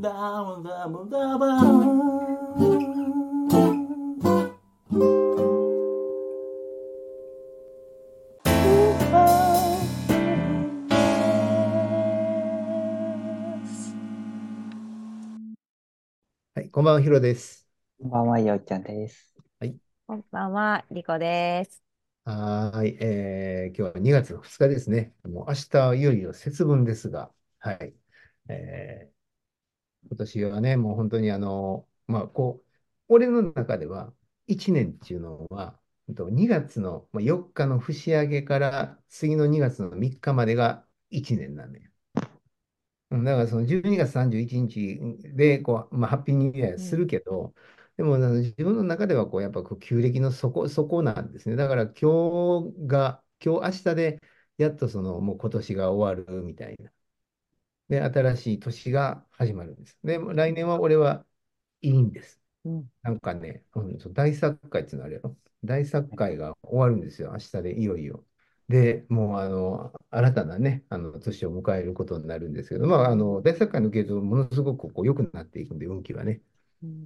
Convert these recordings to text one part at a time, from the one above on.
ダブダブダブダブはい、こんばんは、ヒロです。こんばんは、ようちゃんです。こんばんは、リコです。はーい、えー、今日は2月の2日ですね。もう明日はいよいよ節分ですが、はい、えー、今年はね、もう本当にあの、まあ、こう、俺の中では1年っていうのは、2月の4日の節上げから次の2月の3日までが1年なんだよ。だからその12月31日でこう、まあ、ハッピーニューイヤーするけど、でもあの自分の中ではこうやっぱこう旧暦の底、底なんですね。だから今日が、今日明日でやっとそのもう今年が終わるみたいな。で、新しい年が始まるんです。で、来年は俺はいいんです。うんなんかね、うん、大作会っていうのあるやろ？大作会が終わるんですよ、明日でいよいよ。で、もうあの新たなね、あの年を迎えることになるんですけど、まあ、あの大作会の系統、ものすごくこう良くなっていくんで、運気はね。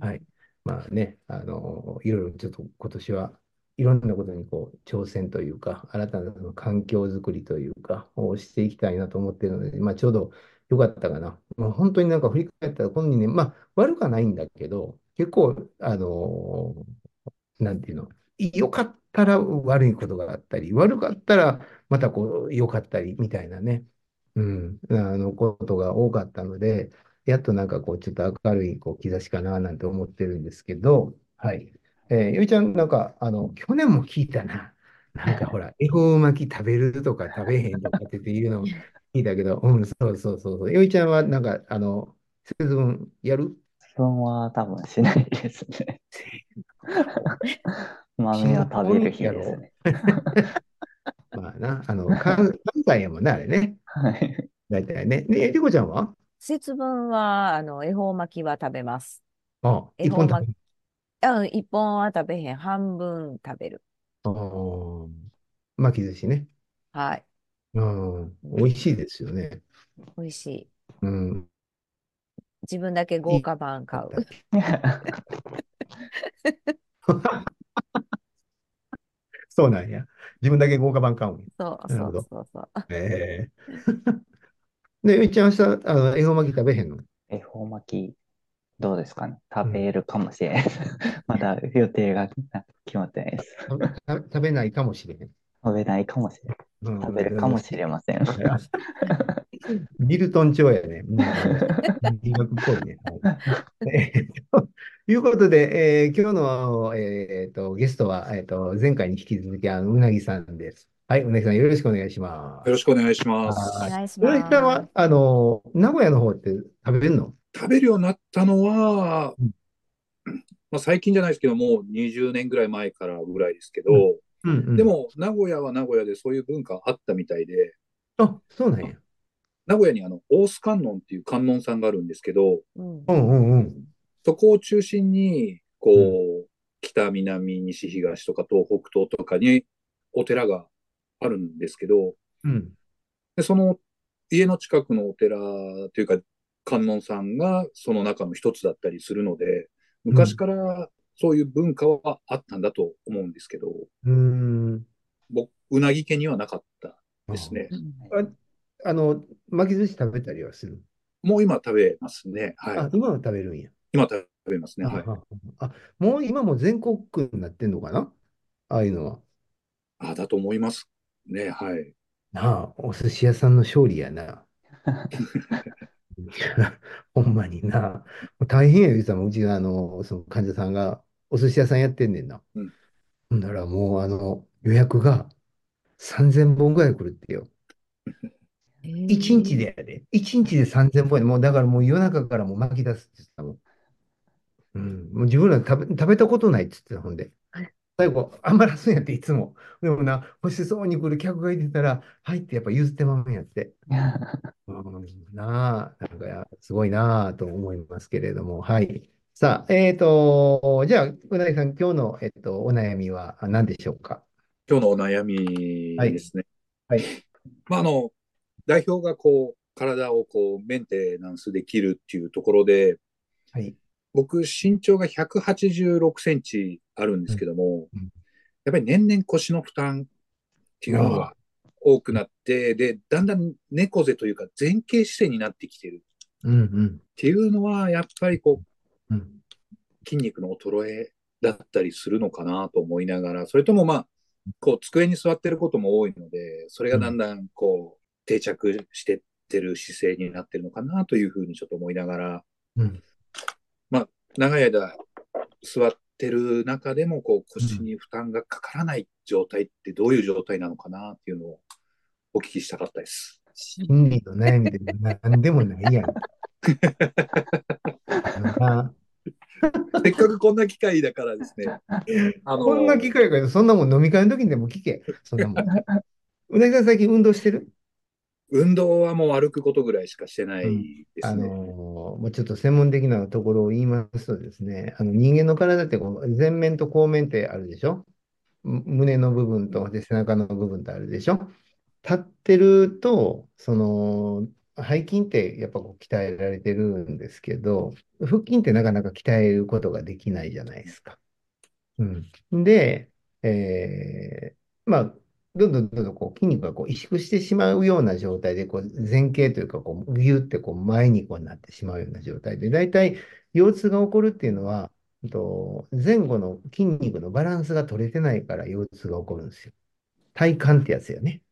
はい。まあね、あの、いろいろちょっと今年はいろんなことにこう挑戦というか、新たなその環境づくりというか、をしていきたいなと思っているので、まあちょうどよかったかな。まあ、本当になんか振り返ったら、この2年、まあ悪くはないんだけど、結構、あの、なんていうの、良かったら悪いことがあったり、悪かったらまたこう良かったりみたいなね、うん、あのことが多かったので、やっとなんかこう、ちょっと明るいこう兆しかななんて思ってるんですけど、はい。えー、ゆいちゃん、なんか、あの、去年も聞いたな。なんかほら、恵方巻き食べるとか食べへんとかっていうのを聞いたけど、うん、そうそうそうそう。ゆいちゃんはなんか、あの、節分やる？自分は多分しないですね。豆を食べる日ですね。まあな、あの、関関西やもんね、あれね。はい。大体ね。ね、りこちゃんは？節分は、あの、恵方巻きは食べます。あ、恵方巻一本食べる。あ、一本は食べへん。半分食べる。あー巻き寿司ね。はい。うん、美味しいですよね。美味しい。うん。自分だけ豪華版買う。そうなんや。自分だけ豪華版買うんや。そうなるほどそうそうそう。ええで、ゆいちゃん明日、あの、恵方巻き食べへんの？恵方巻き、どうですかね。食べるかもしれない。まだ予定が決まってないです。食べないかもしれへん。食べないかもしれない。うん食べるかもしれません。ミルトン調やね。うん理学っぽいね。ということで、えー今日の、えーとゲストは、えーと前回に引き続きあのうなぎさんです。はい、うなぎさんよろしくお願いします。よろしくお願いします。はいお願いしうなぎさんはま、あの、名古屋の方って食べれるの？食べるようになったのはうん、まあ、最近じゃないですけども、20年ぐらい前からぐらいですけど、うんうんでも、名古屋は名古屋でそういう文化あったみたいで、あ、そうなんや。名古屋にあの、大須観音っていう観音さんがあるんですけど、す。うんうんうんうん。そこを中心に、こう、う北、南、西、東とか東北東とかにお寺があるんですけど、うん。でその家の近くのお寺というか、観音さんがその中の一つだったりするので、昔からそういう文化はあったんだと思うんですけど、うーん。僕、うなぎ家にはなかったですね。うんあの、巻き寿司食べたりはする？もう今食べますね。あは、い。今は食べるんや。今食べますね。はい。ああもう今も全国区になってんのかな？ああいうのは。あ、だと思いますね。はい。なあ、お寿司屋さんの勝利やな。ほんまにな。大変や言うてたもん、うちがあの、その患者さんがお寿司屋さんやってんねんな。うんほんならもうあの予約が3000本ぐらい来るってよ。1日でやで。1日で3000本やで。もうだからもう夜中からもう巻き出すって言ってたもん。うん。もう自分ら食べ、食べたことないって言ってた、ほんで。最後、余らすんやって、いつも。でもな、欲しそうに来る客がいてたら、はいってやっぱ譲ってまうんやって。うん、なあ、なんかや、すごいなあと思いますけれども、はい。さあ、えっと、じゃあ、うなぎさん、今日の、えっと、お悩みはあ何でしょうか？今日のお悩みですね。はい。まあ、あの、代表がこう、体をこう、メンテナンスできるっていうところで、はい。僕、身長が186センチあるんですけどもうん、やっぱり年々腰の負担っていうのが多くなって、で、だんだん猫背というか前傾姿勢になってきてる。っていうのは、やっぱりこう、うん。筋肉の衰えだったりするのかなと思いながら、それともまあ、こう、机に座ってることも多いので、それがだんだんこう、定着してってる姿勢になってるのかなというふうにちょっと思いながら、うん長い間座ってる中でも、こう、腰に負担がかからない状態ってどういう状態なのかなっていうのをお聞きしたかったです。心理の悩みでも何でもないやん。なせっかくこんな機会だからですね。あのこんな機会からそんなもん飲み会の時にでも聞け。そんなもん。うなぎさん最近運動してる？運動はもう歩くことぐらいしかしてないですあね。のーもうちょっと専門的なところを言いますとですね、あの人間の体ってこう前面と後面ってあるでしょ？む胸の部分とで背中の部分ってあるでしょ？立ってると、その背筋ってやっぱこう鍛えられてるんですけど、腹筋ってなかなか鍛えることができないじゃないですか。うん、で、えーまあ、どんどんどんどんこう筋肉がこう萎縮してしまうような状態で、こう前傾というかこう、ギュってこう前にこうなってしまうような状態で、大体腰痛が起こるっていうのは、うんと前後の筋肉のバランスが取れてないから腰痛が起こるんですよ。体幹ってやつよね。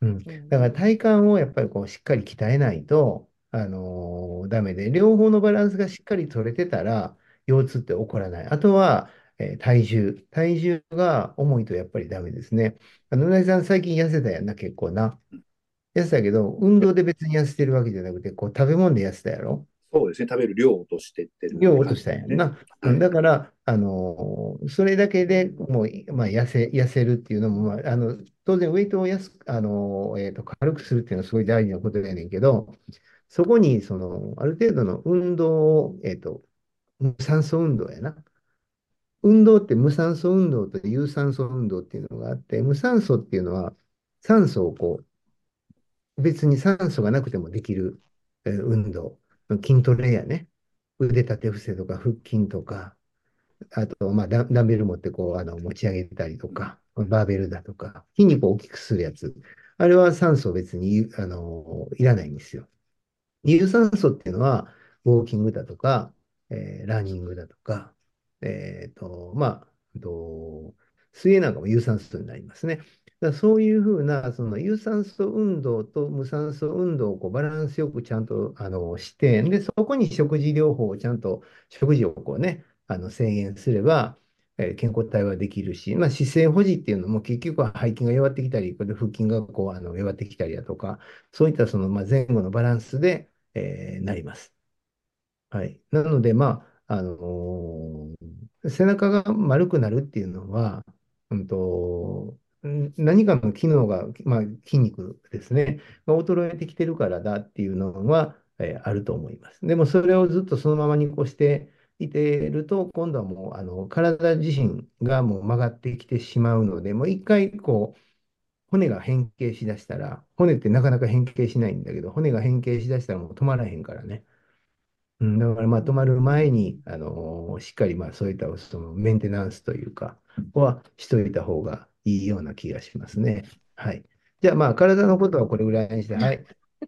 うん。だから体幹をやっぱりこうしっかり鍛えないと、あのーダメで、両方のバランスがしっかり取れてたら、腰痛って起こらない。あとは、えー体重。体重が重いとやっぱりダメですね。あの、うなぎさん最近痩せたやんな、結構な。痩せたけど、運動で別に痩せてるわけじゃなくて、こう食べ物で痩せたやろ？そうですね。食べる量を落としてってる。量を落としたんやんな。はいだから、あのーそれだけでもう、まあ、痩せ、痩せるっていうのも、まあ、あの、当然、ウェイトを安く、あのーえーと、軽くするっていうのはすごい大事なことやねんけど、そこに、その、ある程度の運動を、えっと、無酸素運動やな。運動って無酸素運動と有酸素運動っていうのがあって、無酸素っていうのは、酸素をこう、別に酸素がなくてもできる、えー運動。筋トレやね。腕立て伏せとか腹筋とか、あと、まあ、ダンベル持ってこう、あの、持ち上げたりとか、バーベルだとか、筋肉を大きくするやつ。あれは酸素別に、あの、いらないんですよ。有酸素っていうのは、ウォーキングだとか、えーランニングだとか、えっと、まあ、と水泳なんかも有酸素になりますね。だそういうふうな、その有酸素運動と無酸素運動をこうバランスよくちゃんとあのして、で、そこに食事療法をちゃんと、食事をこうね、あの制限すれば、え健康体はできるし、まあ、姿勢保持っていうのも結局は背筋が弱ってきたり、これ腹筋がこうあの弱ってきたりだとか、そういったそのま前後のバランスで、えーなります。はい。なので、まあ、あのー背中が丸くなるっていうのは、うんと、何かの機能が、まあ、筋肉ですね、が衰えてきてるからだっていうのは、えーあると思います。でも、それをずっとそのままにこうしていてると、今度はもう、あの、体自身がもう曲がってきてしまうので、もう一回、こう、骨が変形しだしたら、骨ってなかなか変形しないんだけど、骨が変形しだしたらもう止まらへんからね。うん、だからまあ止まる前に、あのーしっかりまあそういったそのメンテナンスというか、はしといた方がいいような気がしますね。はい。じゃあまあ体のことはこれぐらいにして、はい。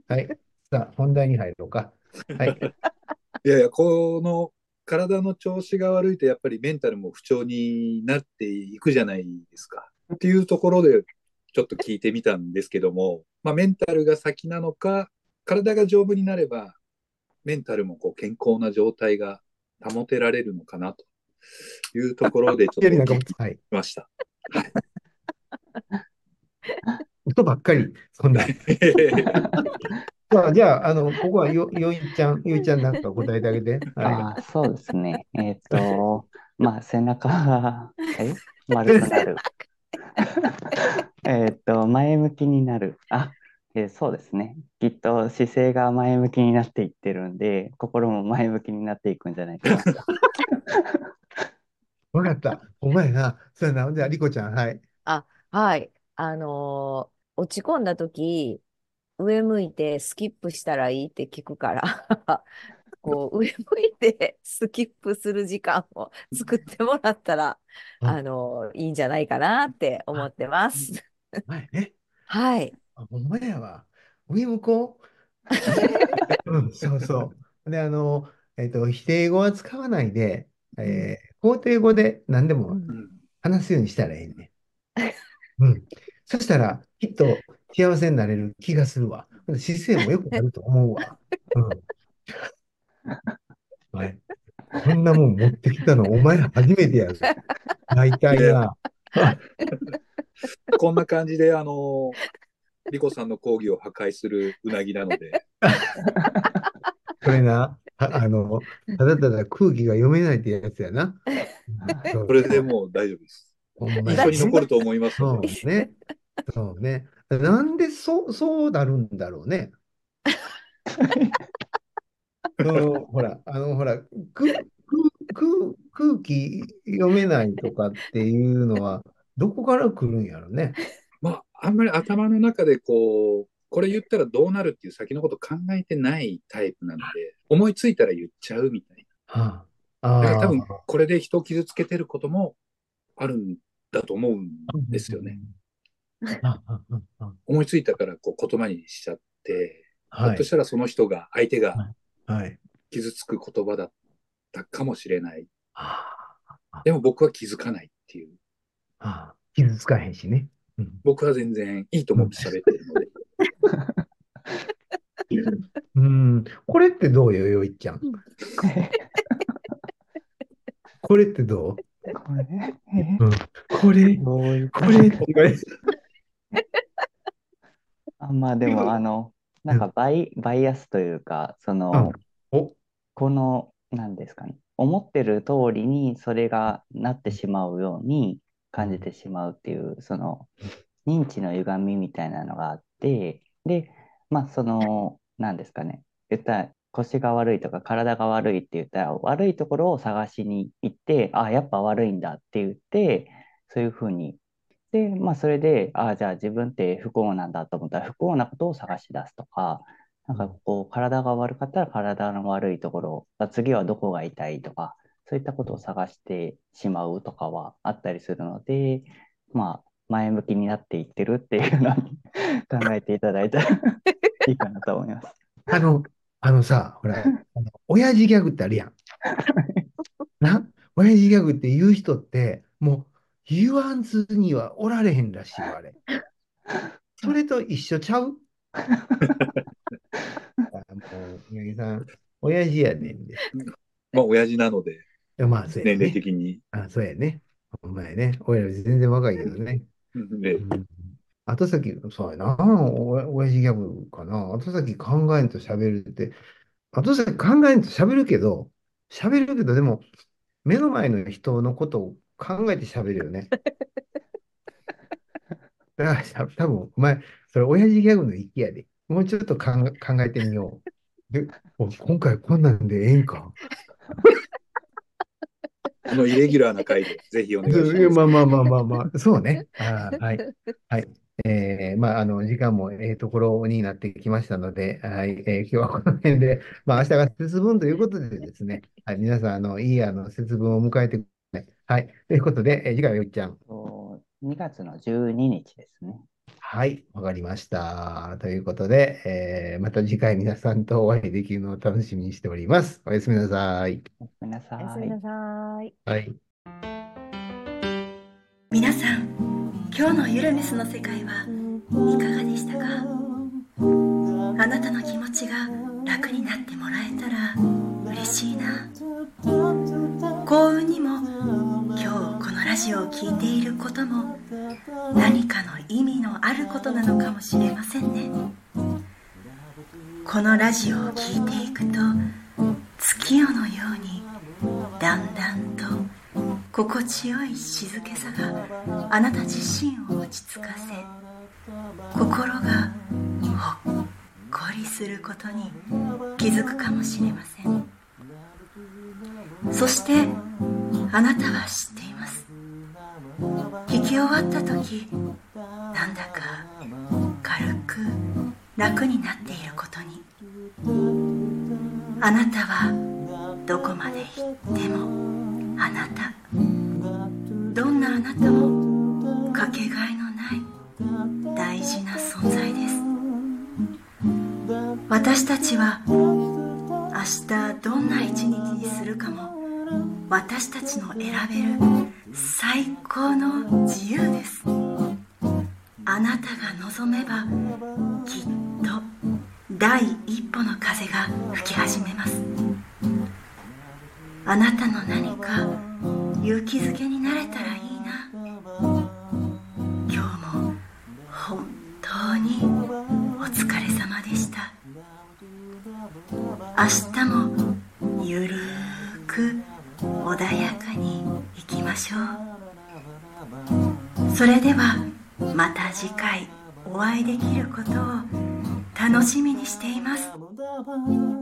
はい。さあ、本題に入ろうか。はい。いやいや、この体の調子が悪いとやっぱりメンタルも不調になっていくじゃないですか。っていうところでちょっと聞いてみたんですけども、まあ、メンタルが先なのか、体が丈夫になれば、メンタルもこう健康な状態が保てられるのかなというところでちょっと聞きはい。ました。音ばっかり、そんな。さ あ、じゃあ、あの、ここはよ、よいちゃん、よいちゃんなんか答えてあげて。はああ、そうですね。えっと、まあ、背中が、え？丸くなる。えっと、前向きになる。あ、えーそうですね。きっと姿勢が前向きになっていってるんで、心も前向きになっていくんじゃないかなと。い。わかった。お前な。そうやな。じゃあ、リコちゃん、はい。はい。あのー落ち込んだ時、上向いてスキップしたらいいって聞くから、こう、上向いてスキップする時間を作ってもらったら、ああのーいいんじゃないかなって思ってます。お前ね。はい。あ、ほんまやわ。上向こう。うん、そうそう。で、あの、えっと、否定語は使わないで、えー肯定語で何でも話すようにしたらいいね。うん。そしたら、きっと幸せになれる気がするわ。姿勢も良くなると思うわ。うん。はい。こんなもん持ってきたの、お前ら初めてやる。大体な。こんな感じで、あの、リコさんの講義を破壊するうなぎなので、これな、あ、あの、ただただ空気が読めないってやつやな。それでもう大丈夫です。ほんま印や象に残ると思いますそうので。ね。そうね。なんでそう、そうなるんだろうね。そのほら、あの、ほら、空、空、空空気読めないとかっていうのは、どこから来るんやろね。まあ、あんまり頭の中でこう、これ言ったらどうなるっていう先のこと考えてないタイプなので、思いついたら言っちゃうみたいはあ、な。だからあ多分、これで人を傷つけてることもあるんだと思うんですよね。あ。あああ思いついたからこう言葉にしちゃって、ひょはいっと。したらその人が、相手がはい。傷つく言葉だったかもしれない。あでも僕は気づかないっていう。あ、傷つかへんしね。うん。僕は全然いいと思って喋ってるので。うん。これってどうよ、よいちゃん？これってどう？これ？うん。これ、これって言われ？あ、まあでも、あの、なんかバイ、バイアスというか、その、お、この、なんですかね、思ってる通りにそれがなってしまうように感じてしまうっていう、その、認知の歪みみたいなのがあって、で、まあ、その、なんですかね、言ったら腰が悪いとか体が悪いって言ったら、悪いところを探しに行って、ああ、やっぱ悪いんだって言って、そういうふうに。で、まあ、それで、ああ、じゃあ自分って不幸なんだと思ったら、不幸なことを探し出すとか、なんかこう、体が悪かったら体の悪いところ、次はどこが痛いとか、そういったことを探してしまうとかはあったりするので、まあ、前向きになっていってるっていうのに考えていただいたら いいかなと思います。あの、あのさ、ほら、あの親父ギャグってあるやん。な、親父ギャグって言う人って、もう言わんずにはおられへんらしいわ、あれ。それと一緒ちゃう？あもう、宮城さん、親父やねんで。いまあ、親父なので、やまあ、そうや年齢ね。的に。あ、そうやね。お前ね。俺ら全然若いけどね。でうん後先、そうやな。お親父ギャグかな。後先考えんと喋るって。後先考えんと喋るけど、喋るけど、でも、目の前の人のことを考えて喋るよね。だからさ、多分お前、それ親父ギャグの域やで。もうちょっと考え考えてみよう。で、お今回こんなんでええんか。このイレギュラーな回で、ぜひお願いします。まあまあまあまあまあ、そうね。あーはい。はい。えー、まあ、あの、時間もええところになってきましたので、はい。えー今日はこの辺で、まあ、明日が節分ということでですね、はい。皆さん、あの、いい、あの、節分を迎えてください。はい。ということで、えー次回はよっちゃん。と2月の12日ですね。はい、わかりました。ということで、えーまた次回皆さんとお会いできるのを楽しみにしております。おやすみなさい。おやすみなさおやすみなさい。はい。皆さん今日のゆるめすの世界はいかがでしたか？あなたの気持ちが楽になってもらえたら嬉しいな幸運にも今日ジオを聴いていることも何かの意味のあることなのかもしれませんね。このラジオを聴いていくと月夜のようにだんだんと心地よい静けさがあなた自身を落ち着かせ心がほっこりすることに気づくかもしれません。そしてあなたは知ってき終わった時なんだか軽く楽になっていることに。あなたはどこまで行ってもあなたどんなあなたもかけがえのない大事な存在です。私たちは明日どんな一日にするかも私たちの選べる最高の自由です。あなたが望めばきっと第一歩の風が吹き始めます。あなたの何か勇気づけになれたらいいな。今日も本当にお疲れ様でした。明日もそれではまた次回お会いできることを楽しみにしています「